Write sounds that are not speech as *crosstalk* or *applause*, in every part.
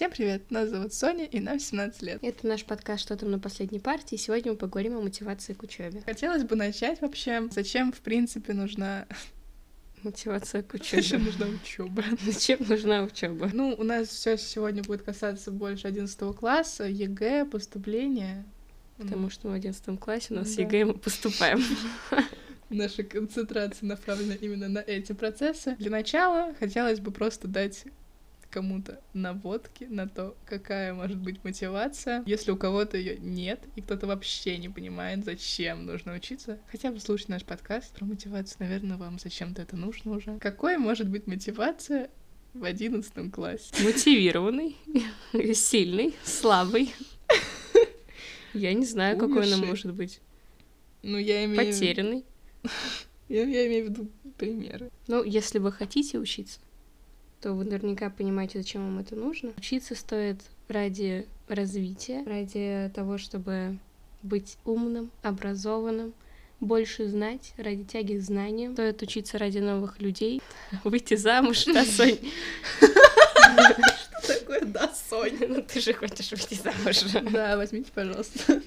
Всем привет, нас зовут Соня, и нам 17 лет. Это наш подкаст «Что там на последней партии», и сегодня мы поговорим о мотивации к учебе. Хотелось бы начать вообще, зачем, в принципе, нужна *laughs* Мотивация к учебе. Зачем нужна учеба? *laughs* Зачем нужна учеба? Ну, у нас все сегодня будет касаться больше 11 класса, ЕГЭ, поступления. Потому что мы в 11 классе, у нас Да. ЕГЭ, мы поступаем. *laughs* Наша концентрация направлена именно на эти процессы. Для начала хотелось бы просто дать кому-то наводки на то, какая может быть мотивация. Если у кого-то ее нет, и кто-то вообще не понимает, зачем нужно учиться, хотя бы слушать наш подкаст про мотивацию, наверное, вам зачем-то это нужно уже. Какой может быть мотивация в одиннадцатом классе? Мотивированный, сильный, слабый. Я не знаю, какой она может быть. Ну, я имею... Потерянный. *laughs* Я, я имею в виду примеры. Ну, если вы хотите учиться, то вы наверняка понимаете, зачем вам это нужно. Учиться стоит ради развития, ради того, чтобы быть умным, образованным, больше знать, ради тяги к знаниям. Стоит учиться ради новых людей, *laughs* выйти замуж, да, Сонь? *laughs* Что такое «да, Соня»? Ну, ты же хочешь выйти замуж. Да, возьмите, пожалуйста.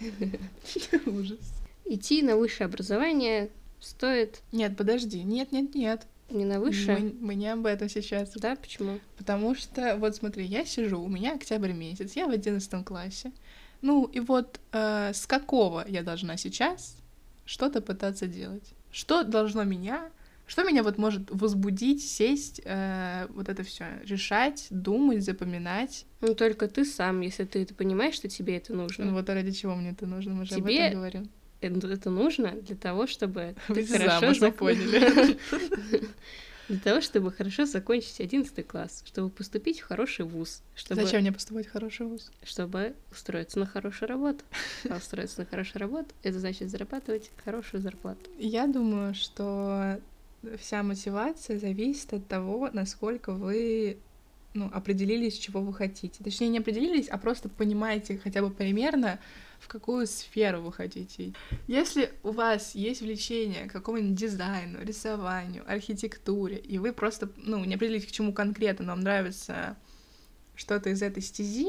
*laughs* Ужас. Идти на высшее образование стоит Нет, подожди. Нет, нет, нет. Не на высшее. Мы, мы не об этом сейчас. Да, почему? Потому что, вот смотри, я сижу, у меня октябрь месяц, я в одиннадцатом классе. Ну, и вот э, с какого я должна сейчас что-то пытаться делать? Что должно меня, что меня вот может возбудить, сесть, э, вот это все решать, думать, запоминать? Ну, только ты сам, если ты это понимаешь, что тебе это нужно. Ну, вот ради чего мне это нужно, мы же об Тебе этом говорим. Это нужно для того, чтобы ты Выйти хорошо зак- поняли. *laughs* Для того, чтобы хорошо закончить 11 класс, чтобы поступить в хороший вуз, чтобы, Зачем мне поступать в хороший вуз? чтобы устроиться на хорошую работу. *laughs* А устроиться на хорошую работу — это значит зарабатывать хорошую зарплату. Я думаю, что вся мотивация зависит от того, насколько вы ну, определились, чего вы хотите. Точнее, не определились, а просто понимаете хотя бы примерно, в какую сферу вы хотите. Если у вас есть влечение к какому-нибудь дизайну, рисованию, архитектуре, и вы просто ну, не определились, к чему конкретно, но вам нравится что-то из этой стези,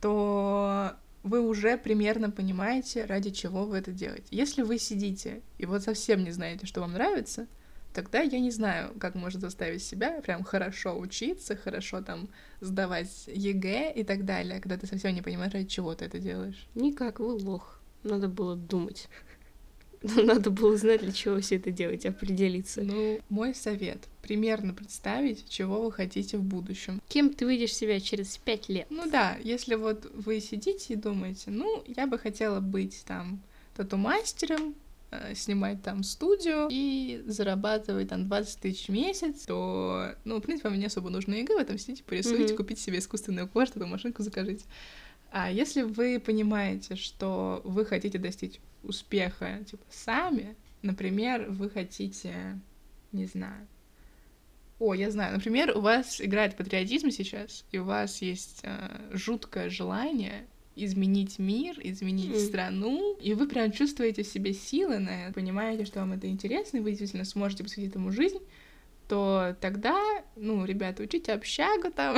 то вы уже примерно понимаете, ради чего вы это делаете. Если вы сидите и вот совсем не знаете, что вам нравится, тогда я не знаю, как можно заставить себя прям хорошо учиться, хорошо там сдавать ЕГЭ и так далее, когда ты совсем не понимаешь, ради чего ты это делаешь. Никак, вы лох. Надо было думать. *laughs* Надо было знать, для чего все это делать, определиться. Ну, мой совет — примерно представить, чего вы хотите в будущем. Кем ты видишь себя через пять лет? Ну да, если вот вы сидите и думаете, ну, я бы хотела быть там тату-мастером, снимать там студию и зарабатывать там 20 тысяч в месяц, то, ну, в принципе, вам не особо нужно ЕГЭ, в этом сидите, порисуйте, Мгм. купите себе искусственную кожу, эту машинку закажите. А если вы понимаете, что вы хотите достичь успеха, типа, сами, например, вы хотите, не знаю, о, я знаю. Например, у вас играет патриотизм сейчас, и у вас есть э, жуткое желание изменить мир, изменить Мгм. страну, и вы прям чувствуете в себе силы на это, понимаете, что вам это интересно, и вы действительно сможете посвятить этому жизнь, то тогда, ну, ребята, учите общагу там,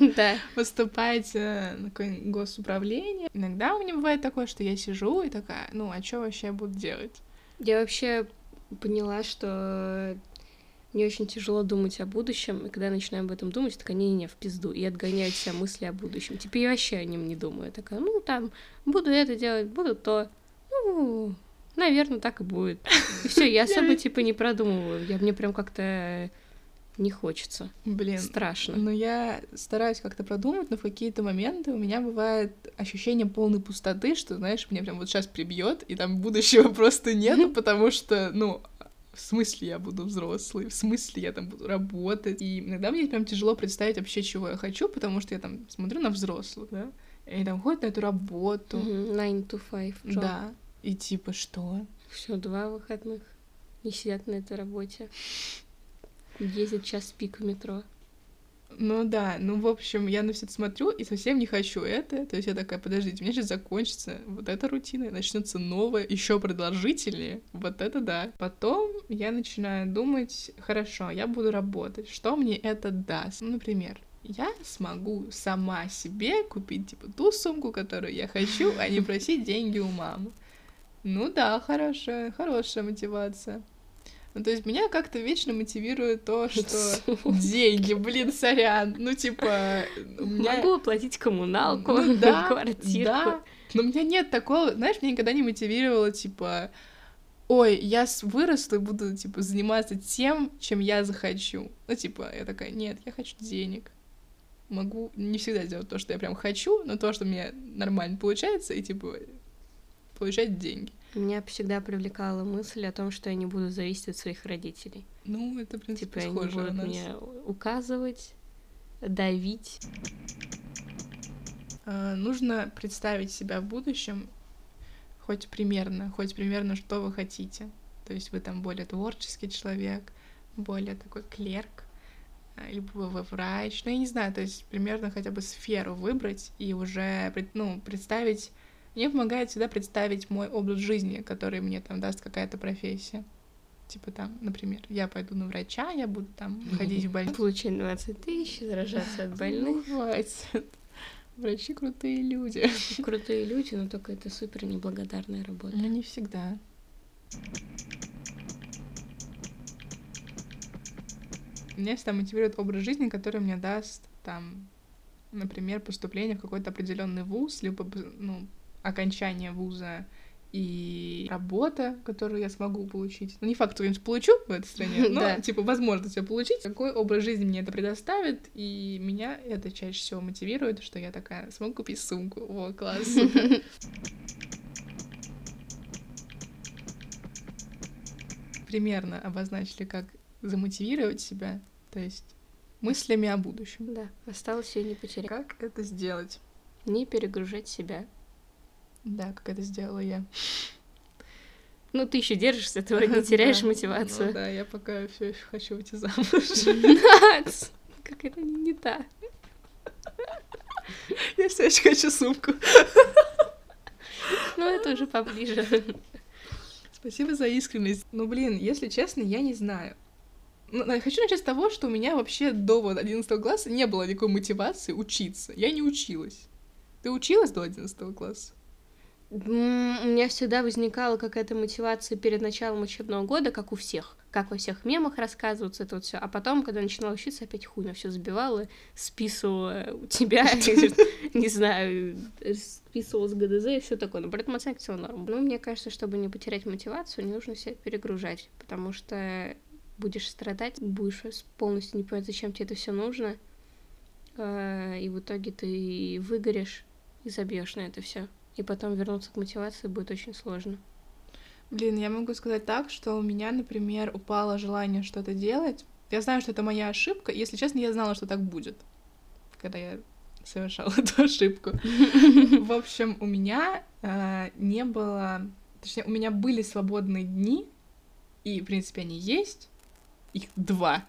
*laughs* Да. *laughs* поступайте на какое-нибудь госуправление. Иногда у меня бывает такое, что я сижу и такая, ну, а что вообще я буду делать? Я вообще поняла, что мне очень тяжело думать о будущем, и когда я начинаю об этом думать, так не не в пизду, и отгоняю от себя мысли о будущем. Типа я вообще о нем не думаю. Я такая, ну там, буду это делать, буду то. Ну, наверное, так и будет. И все, *laughs* я особо типа не продумываю. Я мне прям как-то не хочется. Блин, Страшно. Ну, я стараюсь как-то продумать, но в какие-то моменты у меня бывает ощущение полной пустоты, что, знаешь, мне прям вот сейчас прибьет, и там будущего *laughs* просто нету, потому что, ну, в смысле я буду взрослый, в смысле я там буду работать. И иногда мне прям тяжело представить вообще, чего я хочу, потому что я там смотрю на взрослых, да, и они там ходят на эту работу, Nine to five. job. да, и типа что? Все, два выходных. Не сидят на этой работе. Ездят час пик в метро. Ну да, ну в общем, я на все это смотрю и совсем не хочу это. То есть я такая, подождите, у меня сейчас закончится вот эта рутина, начнется новая, еще продолжительнее. Вот это да. Потом я начинаю думать, хорошо, я буду работать. Что мне это даст? Ну, например, я смогу сама себе купить, типа, ту сумку, которую я хочу, а не *laughs* просить деньги у мамы. Ну да, хорошая, хорошая мотивация. Ну, то есть меня как-то вечно мотивирует то, *laughs* что деньги, блин, сорян. Ну, типа, меня... Могу оплатить коммуналку, ну, да, *laughs* квартирку. Да. Но у меня нет такого, знаешь, меня никогда не мотивировало, типа, ой, я выросла и буду, типа, заниматься тем, чем я захочу. Ну, типа, я такая, нет, я хочу денег. Могу не всегда сделать то, что я прям хочу, но то, что мне нормально получается, и, типа, получать деньги. Меня всегда привлекала мысль о том, что я не буду зависеть от своих родителей. Ну, это, в принципе, типа, они будут мне указывать, давить. А, нужно представить себя в будущем хоть примерно, хоть примерно, что вы хотите. То есть вы там более творческий человек, более такой клерк, а, либо вы врач, ну, я не знаю, то есть примерно хотя бы сферу выбрать и уже, ну, представить... Мне помогает всегда представить мой образ жизни, который мне там даст какая-то профессия. Типа там, например, я пойду на врача, я буду там ходить в больницу. Получить 20 тысяч, заражаться от больных. Ну, хватит. Врачи крутые люди. Крутые люди, но только это супер неблагодарная работа. Ну, не всегда. Меня всегда мотивирует образ жизни, который мне даст, там, например, поступление в какой-то определенный вуз, либо ну, окончание вуза и работа, которую я смогу получить. Ну, не факт, что я получу в этой стране, *laughs* но, да. типа, возможность ее получить. Какой образ жизни мне это предоставит, и меня это чаще всего мотивирует, что я такая, смогу купить сумку. О, класс, *laughs* Примерно обозначили, как замотивировать себя, то есть мыслями о будущем. Да, осталось ее не потерять. Как это сделать? Не перегружать себя да, как это сделала я. Ну, ты еще держишься, ты *laughs* не теряешь мотивацию. Ну, да, я пока все еще хочу выйти замуж. Как это не та. *laughs* Я все еще хочу сумку. Ну, это уже поближе. Спасибо за искренность. Ну, блин, если честно, я не знаю. Ну, хочу начать с того, что у меня вообще до вот 11 класса не было никакой мотивации учиться. Я не училась. Ты училась до 11 класса? У меня всегда возникала какая-то мотивация перед началом учебного года, как у всех. Как во всех мемах рассказывается это вот все. А потом, когда начинала учиться, опять хуйня все забивала, списывала у тебя, *laughs* не знаю, списывала с ГДЗ и все такое. Но при этом оценка все норм. Ну, мне кажется, чтобы не потерять мотивацию, не нужно себя перегружать, потому что будешь страдать, будешь полностью не понимать, зачем тебе это все нужно, а, и в итоге ты выгоришь и забьешь на это все и потом вернуться к мотивации будет очень сложно. Блин, я могу сказать так, что у меня, например, упало желание что-то делать. Я знаю, что это моя ошибка. Если честно, я знала, что так будет, когда я совершала *laughs* эту ошибку. В общем, у меня э, не было... Точнее, у меня были свободные дни, и, в принципе, они есть. Их два.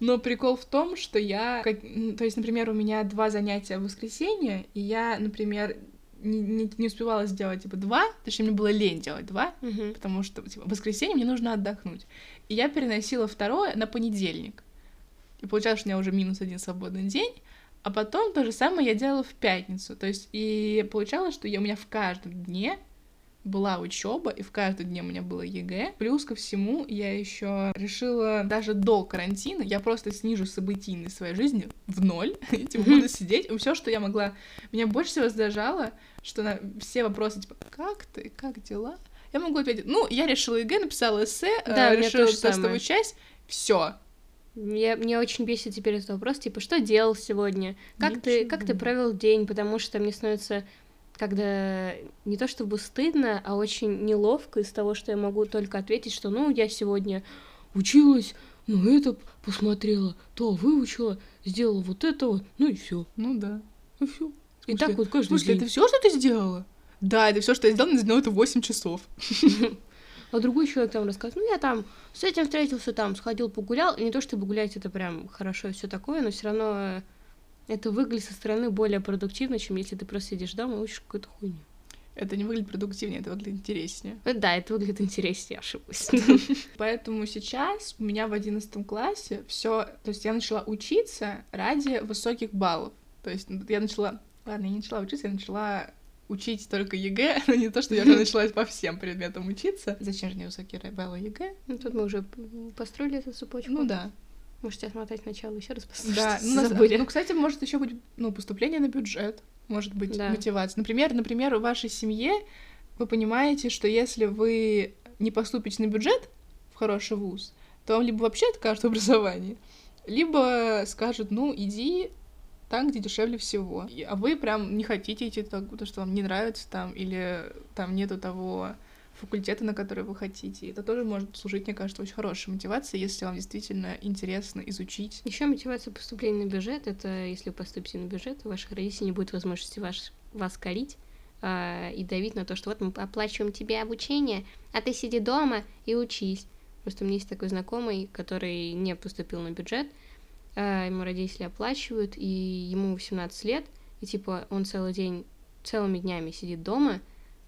Но прикол в том, что я... То есть, например, у меня два занятия в воскресенье, и я, например, не, не, не успевала сделать, типа, два, точнее, мне было лень делать два, uh-huh. потому что, типа, в воскресенье мне нужно отдохнуть. И я переносила второе на понедельник. И получалось, что у меня уже минус один свободный день, а потом то же самое я делала в пятницу. То есть, и получалось, что я, у меня в каждом дне была учеба, и в каждый день у меня было ЕГЭ. Плюс ко всему я еще решила даже до карантина, я просто снижу событийность своей жизни в ноль, *laughs* и типа буду сидеть, все, что я могла. Меня больше всего раздражало, что на все вопросы, типа, как ты, как дела? Я могу ответить, ну, я решила ЕГЭ, написала эссе, э, да, решила тестовую часть, все, мне, мне очень бесит теперь этот вопрос, типа, что делал сегодня? Как ты, как ты провел день? Потому что мне становится когда не то чтобы стыдно, а очень неловко из того, что я могу только ответить, что ну я сегодня училась, ну это посмотрела, то выучила, сделала вот этого, ну и все. Ну да. И все. И так вот каждый Слушай, день. это все, что ты сделала? Да, это все, что я сделала, но это 8 часов. *laughs* А другой человек там рассказывает, ну я там с этим встретился, там сходил погулял, и не то чтобы гулять это прям хорошо и все такое, но все равно это выглядит со стороны более продуктивно, чем если ты просто сидишь дома и учишь какую-то хуйню. Это не выглядит продуктивнее, это выглядит интереснее. Э, Да, это выглядит интереснее, ошиблась. *laughs* Поэтому сейчас у меня в одиннадцатом классе все, то есть я начала учиться ради высоких баллов. То есть ну, я начала, ладно, я не начала учиться, я начала учить только ЕГЭ, *laughs* но не то, что я уже начала по всем предметам учиться. Зачем же мне высокие баллы ЕГЭ? Ну, Тут мы уже построили эту цепочку. Ну да. Можете отмотать начало еще раз послушать. Да, ну, забыли. ну, кстати, может еще быть, ну, поступление на бюджет, может быть, Да. мотивация. Например, например, в вашей семье вы понимаете, что если вы не поступите на бюджет в хороший вуз, то вам либо вообще откажут в образовании, либо скажут, ну, иди там, где дешевле всего. А вы прям не хотите идти туда, потому что вам не нравится там, или там нету того факультета, на который вы хотите. Это тоже может служить, мне кажется, очень хорошей мотивацией, если вам действительно интересно изучить Еще мотивация поступления на бюджет это если вы поступите на бюджет, у ваших родителей не будет возможности ваш, вас корить а, и давить на то, что вот мы оплачиваем тебе обучение, а ты сиди дома и учись. Просто у меня есть такой знакомый, который не поступил на бюджет, а, ему родители оплачивают, и ему 18 лет, и типа он целый день, целыми днями сидит дома,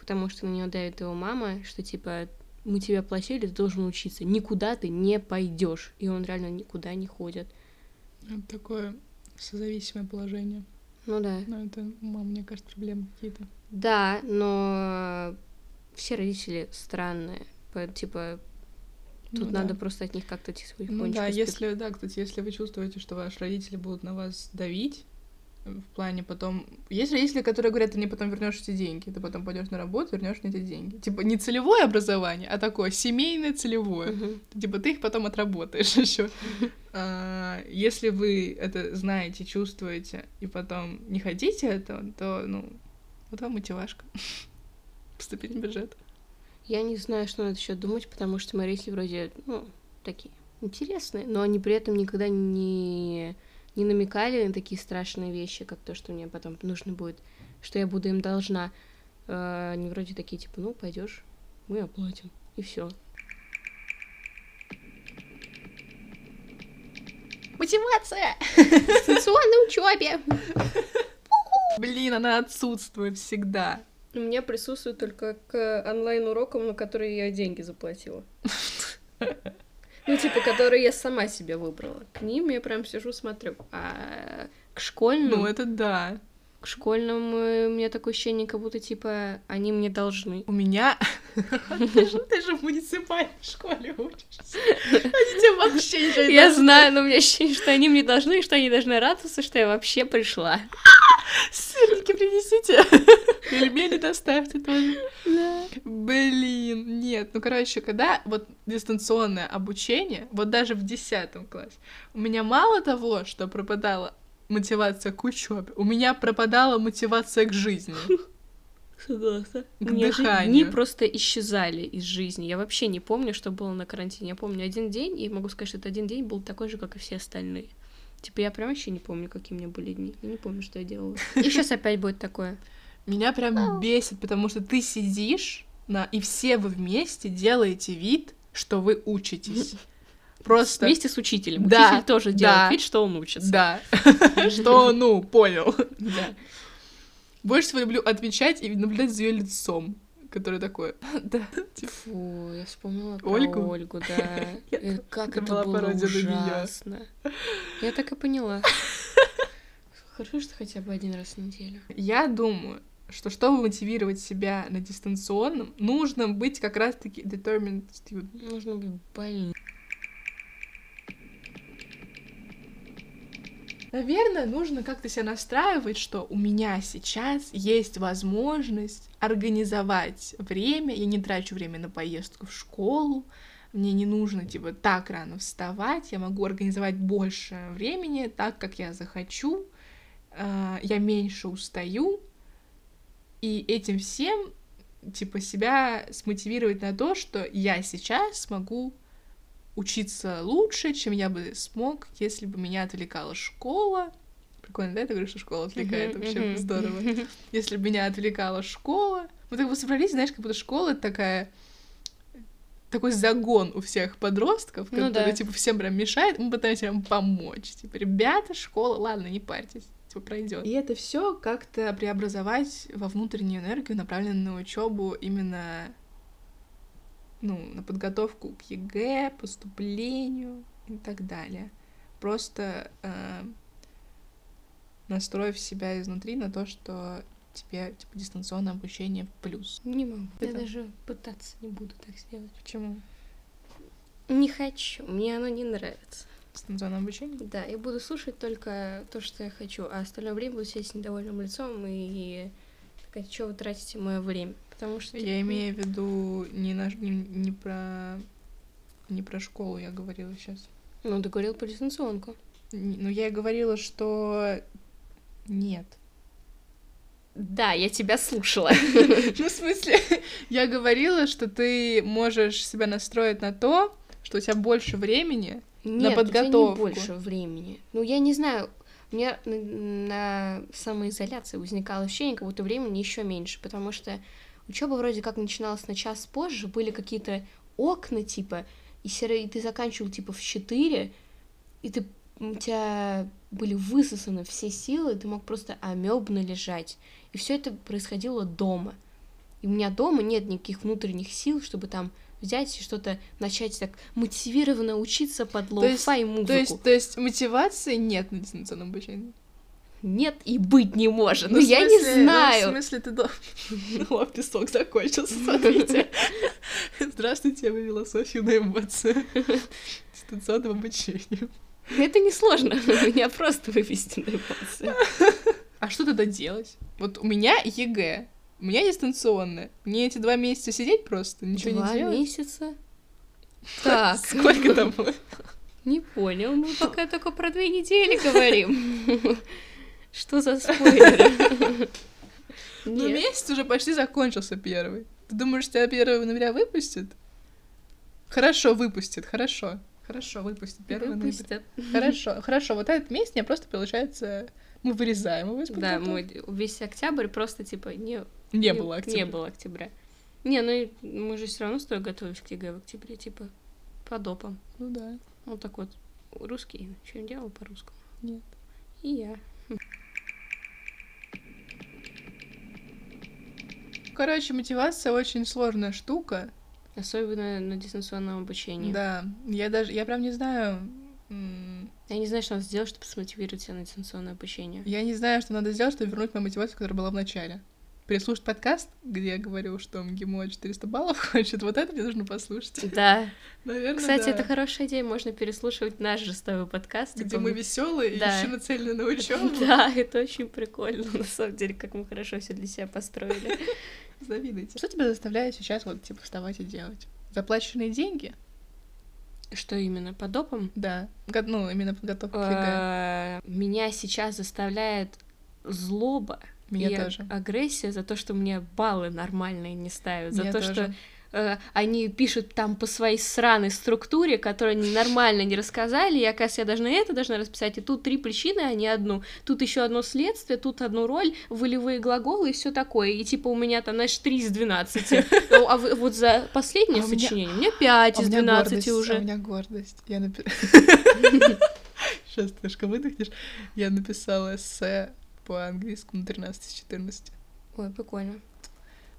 потому что на него давит его мама, что типа мы тебя оплатили, ты должен учиться, никуда ты не пойдешь, и он реально никуда не ходит. Это такое созависимое положение. Ну да. Но это, мам, мне кажется, проблемы какие-то. Да, но все родители странные. Типа, тут Ну надо да. просто от них как-то тихонечко Ну да, спи- если, да, кстати, если вы чувствуете, что ваши родители будут на вас давить, в плане потом... Есть родители, которые говорят, ты мне потом вернешь эти деньги, ты потом пойдешь на работу, вернешь мне эти деньги. Типа не целевое образование, а такое семейное целевое. Мгм. Типа ты их потом отработаешь *laughs* еще. Если вы это знаете, чувствуете, и потом не хотите этого, то, ну, вот вам мотивашка. *laughs* Поступить на бюджет. Я не знаю, что на этот счет думать, потому что мои родители вроде, ну, такие интересные, но они при этом никогда не, не намекали на такие страшные вещи, как то, что мне потом нужно будет, что я буду им должна. Э, Они вроде такие, типа, ну, пойдешь, мы оплатим, и все. Мотивация! *laughs* Дистанционной учебе! Блин, она отсутствует всегда. У меня присутствует только к онлайн-урокам, на которые я деньги заплатила. *laughs* Ну, типа, которые я сама себе выбрала. К ним я прям сижу, смотрю. А к школьным, Ну, это да. К школьным э, у меня такое ощущение, как будто, типа, они мне должны. У меня... Ты же в муниципальной школе учишься. Они тебе вообще ничего не Я знаю, но у меня ощущение, что они мне должны, и что они должны радоваться, что я вообще пришла. Сырники принесите. Пельмени доставьте тоже. Да. Блин, нет. Ну, короче, когда вот дистанционное обучение, вот даже в 10 классе, у меня мало того, что пропадала мотивация к учебе, у меня пропадала мотивация к жизни. *laughs* Согласна. К У меня дыханию. дни просто исчезали из жизни. Я вообще не помню, что было на карантине. Я помню один день, и могу сказать, что этот один день был такой же, как и все остальные. Типа, я прям вообще не помню, какие у меня были дни. Я не помню, что я делала. *laughs* И сейчас опять будет такое. Меня прям бесит, потому что ты сидишь, на... и все вы вместе делаете вид, что вы учитесь. *laughs* Просто... Вместе с учителем. Да, Учитель тоже да. делает вид, что он учится. Да. *laughs* Что, ну, понял. Да. Больше всего люблю отвечать и наблюдать за ее лицом, которое такое. Да. Типа, Фу, я вспомнила про Ольгу? Ольгу, да. *laughs* Э, Как это было ужасно. Я так и поняла. *laughs* Хорошо, что хотя бы один раз в неделю. Я думаю, что чтобы мотивировать себя на дистанционном, нужно быть как раз-таки determined student. Нужно быть больным. Наверное, нужно как-то себя настраивать, что у меня сейчас есть возможность организовать время, я не трачу время на поездку в школу, мне не нужно, типа, так рано вставать, я могу организовать больше времени так, как я захочу, а, я меньше устаю, и этим всем, типа, себя смотивировать на то, что я сейчас смогу учиться лучше, чем я бы смог, если бы меня отвлекала школа. Прикольно, да, я говорю, что школа отвлекает? Мгм, Вообще здорово. *laughs* Если бы меня отвлекала школа. Мы так бы собрались, знаешь, как будто школа это такая такой загон у всех подростков, Ну который, да. типа, всем прям мешает, мы пытаемся прям помочь. Типа, ребята, школа, ладно, не парьтесь. типа пройдет. И это все как-то преобразовать во внутреннюю энергию, направленную на учебу именно ну, на подготовку к ЕГЭ, поступлению и так далее. Просто э, настроив себя изнутри на то, что тебе типа дистанционное обучение в плюс. Не могу. Это... Я даже пытаться не буду так сделать. Почему? Не хочу. Мне оно не нравится. Дистанционное обучение? Да, я буду слушать только то, что я хочу, а остальное время буду сидеть с недовольным лицом и сказать, что вы тратите мое время. Потому что... Я имею в виду не, на... не, не про... Не про школу я говорила сейчас. Ну, ты говорил про дистанционку. Ну, я говорила, что нет. Да, я тебя слушала. *laughs* Ну, в смысле, я говорила, что ты можешь себя настроить на то, что у тебя больше времени Нет, на подготовку. У тебя не больше времени. Ну, я не знаю, у меня на, на самоизоляции возникало ощущение, как будто времени еще меньше, потому что учеба вроде как начиналась на час позже, были какие-то окна, типа, и, серый, и ты заканчивал, типа, в 4, и ты, у тебя были высосаны все силы, ты мог просто амебно лежать. И все это происходило дома. И у меня дома нет никаких внутренних сил, чтобы там взять и что-то начать так мотивированно учиться под лоу-фай музыку. То есть, то есть мотивации нет на дистанционном обучении? Нет и быть не может. Ну, ну я не знаю. Ну, в смысле, ты до... Ну, *laughs* песок закончился, смотрите. *laughs* Здравствуйте, я вывела Софью на эмоции. Дистанционным обучением. Это не сложно. *laughs* Меня просто вывести на эмоции. А что тогда делать? Вот у меня ЕГЭ. У меня дистанционное. Мне эти два месяца сидеть просто, ничего два не делать? Два месяца? Так. Сколько там Не понял, мы пока только про две недели говорим. Что за спойлер? *laughs* Ну, месяц уже почти закончился первый. Ты думаешь, тебя 1 ноября выпустят? Хорошо, выпустят, хорошо. Хорошо, выпустят 1 выпустят. ноября. Хорошо, хорошо. Вот этот месяц мне просто получается... Мы вырезаем его из Да, мы весь октябрь просто, типа, не... Не было октября. Не было октября. Не, ну мы же все равно строго готовились к ЕГЭ в октябре, типа, по допам. Ну да. Вот так вот. Русский что не делал по-русскому? Нет. И я. Короче, мотивация очень сложная штука. Особенно на дистанционном обучении. Да, я даже, я прям не знаю... Я не знаю, что надо сделать, чтобы смотивировать себя на дистанционное обучение. Я не знаю, что надо сделать, чтобы вернуть мою мотивацию, которая была в начале. Переслушать подкаст, где я говорю, что МГИМО 400 баллов *laughs* хочет, вот это мне нужно послушать. Да. Наверное, Кстати, да. это хорошая идея, можно переслушивать наш же с тобой подкаст. Где типа мы веселые да. и еще нацелены на *laughs* учебу. Да, это очень прикольно, на самом деле, как мы хорошо все для себя построили. Завидуйте. Что тебя заставляет сейчас вот, типа, вставать и делать? Заплаченные деньги? Что именно, по допам? Да, ну, именно подготовка к ЕГЭ. Меня сейчас заставляет злоба Меня и тоже. агрессия за то, что мне баллы нормальные не ставят, за Меня то, тоже. что они пишут там по своей сраной структуре, которую они нормально не рассказали, и, оказывается, я должна это должна расписать, и тут три причины, а не одну, тут еще одно следствие, тут одну роль, волевые глаголы и все такое, и типа у меня там, знаешь, 3 из 12, а в- вот за последнее А сочинение у меня 5 А из меня 12 гордость, уже. а У меня гордость. Я. *laughs* Сейчас немножко выдохнешь. Я написала эссе по английскому 13 из 14. Ой, прикольно.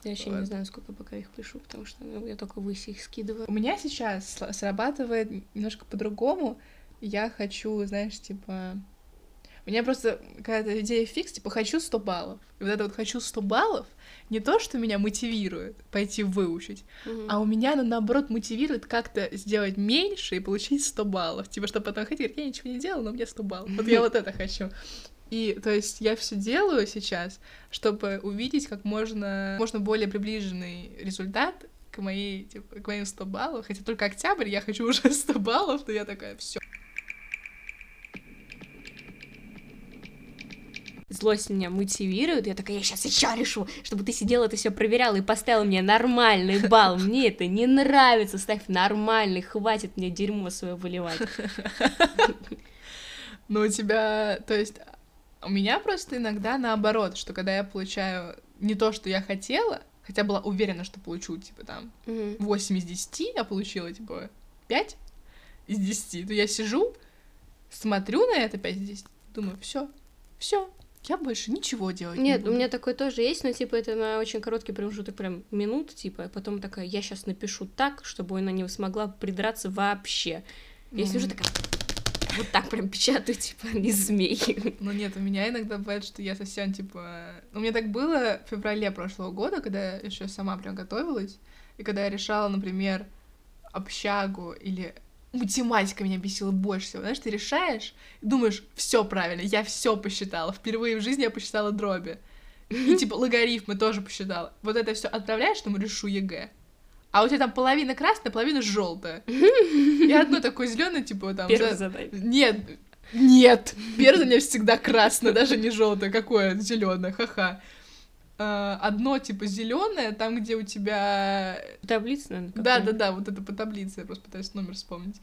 Я вообще Вот. не знаю, сколько пока их пишу, потому что ну, я только выси их скидываю. У меня сейчас срабатывает немножко по-другому. Я хочу, знаешь, типа... У меня просто какая-то идея фикс, типа, хочу 100 баллов. И вот это вот хочу 100 баллов не то, что меня мотивирует пойти выучить, Мгм. а у меня оно, наоборот, мотивирует как-то сделать меньше и получить 100 баллов. Типа, чтобы потом ходить, говорить, я ничего не делала, но мне 100 баллов. Вот я *laughs* вот это хочу. И, то есть, я все делаю сейчас, чтобы увидеть как можно, можно более приближенный результат к моей, типа, к моим 100 баллов. Хотя только октябрь, я хочу *laughs* уже 100 баллов, но я такая, все. Злость меня мотивирует, я такая, я сейчас еще решу, чтобы ты сидела, это все проверяла и поставила мне нормальный балл. *laughs* Мне это не нравится, ставь нормальный, хватит мне дерьмо свое выливать. *laughs* Но у тебя, то есть, у меня просто иногда наоборот, что когда я получаю не то, что я хотела, хотя была уверена, что получу, типа, там, Мгм. 8 из 10, я получила, типа, 5 из 10, то я сижу, смотрю на это 5 из 10, думаю, все, все, я больше ничего делать Нет, не у буду. меня такое тоже есть, но типа это на очень короткий промежуток прям минут, типа, а потом такая, я сейчас напишу так, чтобы она не смогла придраться вообще. Я Ну, сижу такая, вот так прям печатаю, типа, *laughs* не змей. Ну нет, у меня иногда бывает, что я совсем типа... У меня так было в феврале прошлого года, когда я еще сама прям готовилась, и когда я решала, например, общагу или математика меня бесила больше всего. Знаешь, ты решаешь думаешь, все правильно, я все посчитала. Впервые в жизни я посчитала дроби. И типа логарифмы тоже посчитала. Вот это все отправляешь, что решу ЕГЭ. А у тебя там половина красная, половина желтая. И *laughs* одно такое зеленое, типа там. Первое за- задание. нет, нет. Первое у меня всегда красное, даже не желтое. Какое зеленое, ха-ха. А, Одно типа зеленое, там, где у тебя. Таблица, наверное, Да, да, да, вот это по таблице, я просто пытаюсь номер вспомнить.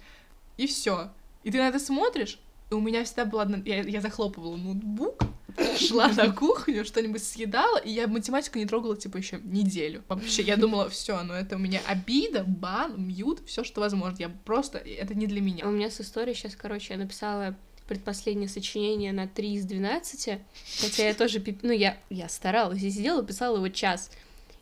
И все. И ты на это смотришь, и у меня всегда была одна... Я, я захлопывала ноутбук, *laughs* шла на кухню, что-нибудь съедала, и я математику не трогала, типа, еще неделю. Вообще, я думала, все, ну это у меня обида, бан, мьют, все, что возможно. Я просто... Это не для меня. У меня с историей сейчас, короче, я написала предпоследнее сочинение на 3 из 12, хотя я тоже, ну, я, я старалась и сидела, писала его час.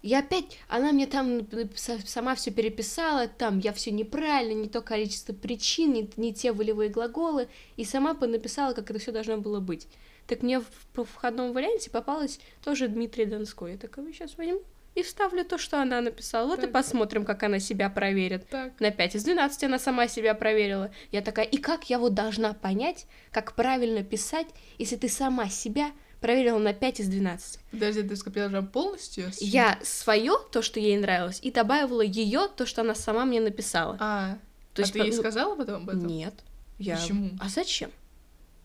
И опять она мне там сама все переписала, там я все неправильно, не то количество причин, не, не те волевые глаголы, и сама понаписала, как это все должно было быть. Так мне в, по входном варианте попалась тоже Дмитрий Донской. Я такая, сейчас возьму и вставлю то, что она написала. Вот и Так. посмотрим, как она себя проверит. Так. На 5 из 12 она сама себя проверила. Я такая, и как я вот должна понять, как правильно писать, если ты сама себя проверила на 5 из 12? Подожди, ты скопила полностью? Я свое, то, что ей нравилось, и добавила ее, то, что она сама мне написала. А, То а ты ей ну, сказала потом об этом? Нет. Я... Почему? А зачем?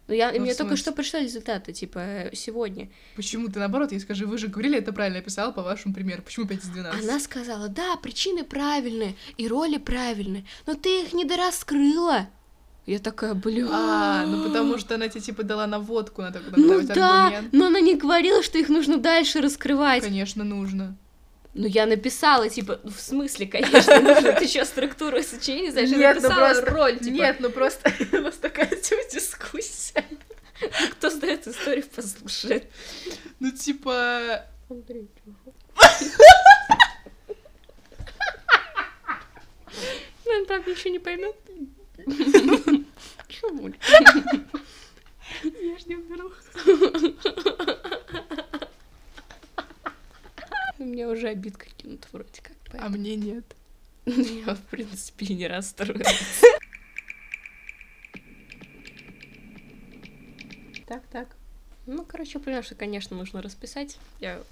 Ну, я... Ну, мне только что пришли результаты, типа, э, сегодня. Почему ты наоборот ей скажи, вы же говорили, это правильно я писала по вашему примеру. Почему 5 из 12? Она сказала, да, причины правильные, и роли правильные, но ты их не дораскрыла. Я такая, бля. А, ну потому что она тебе типа дала наводку на такой Ну да, аргумент. но она не говорила, что их нужно дальше раскрывать. Конечно, нужно. Ну, я написала, типа, ну, в смысле, конечно, нужно. *laughs* Ты что, структуру сочинения знаешь? Я ну написала просто- роль, типа, Нет, ну просто *laughs* у нас такая *laughs* типа дискуссия. кто знает историю, послушает. Ну типа... Андрей, Ну, он, правда, ничего не поймет. Чего? Я ж не уберу. У меня уже обидка кинута вроде как. А поэтому мне нет. *laughs* Я, в принципе, и не расстроилась. Так, так. Ну, короче, поняла, что, конечно, нужно расписать. Я.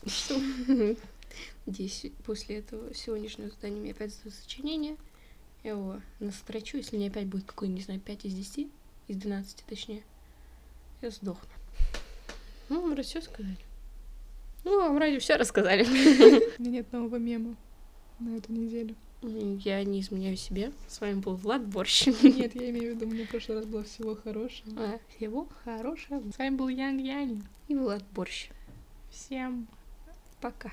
Здесь после этого сегодняшнего задания мне опять задают сочинение. Я его настрочу, если мне опять будет какой, не знаю, 5 из 10, из 12 точнее. Я сдохну. Ну, вроде все сказали. Ну, вам вроде все рассказали. *laughs* *laughs* У меня нет нового мема на эту неделю. Я не изменяю себе. С вами был Влад Борщ. Нет, я имею в виду, мне в прошлый раз было всего хорошего. А, Всего хорошего. С вами был Янг Яни. И Влад Борщ. Всем Пока.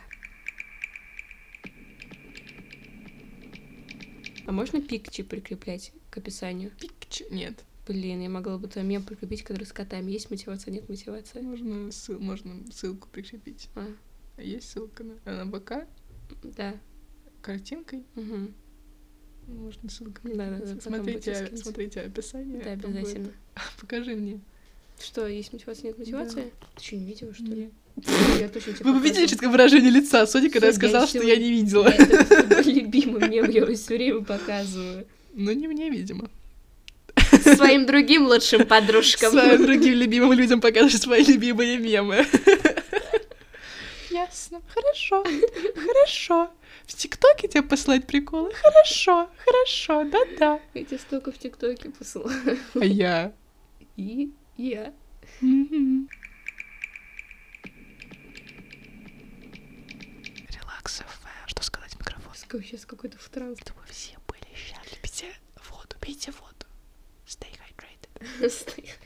А можно пикчи прикреплять к описанию? пикч. Нет. Блин, я могла бы там мем прикрепить, который с котами. Есть мотивация, нет мотивации? Можно, ссыл- можно ссылку прикрепить. А, Есть ссылка на, на БК да. картинкой. Мгм. Можно ссылка. Да, да, да, Смотрите, смотрите описание. Да, там будет. обязательно. *laughs* Покажи мне. Что, есть мотивация, нет мотивации? Ты что, не видела, что ли? *laughs* Я точно Вы бы видели показывала. четко выражение лица Сони, когда я сказала, что я не видела. Это любимый мем, я его все время показываю. *laughs* Ну, не мне, видимо. *laughs* Своим другим лучшим подружкам. Своим другим любимым людям покажешь свои любимые мемы. Ясно. Хорошо. Хорошо. В ТикТоке тебе послать приколы? Хорошо. Хорошо. Да-да. Я тебе столько в ТикТоке посылаю. А я? И я. Релакс ФМ. Что сказать в микрофон? Сейчас какой-то в транс. Чтобы все были счастливы. Пейте воду. Пейте воду. Stay hydrated. Стоит.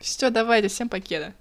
Все, давайте, всем покеда.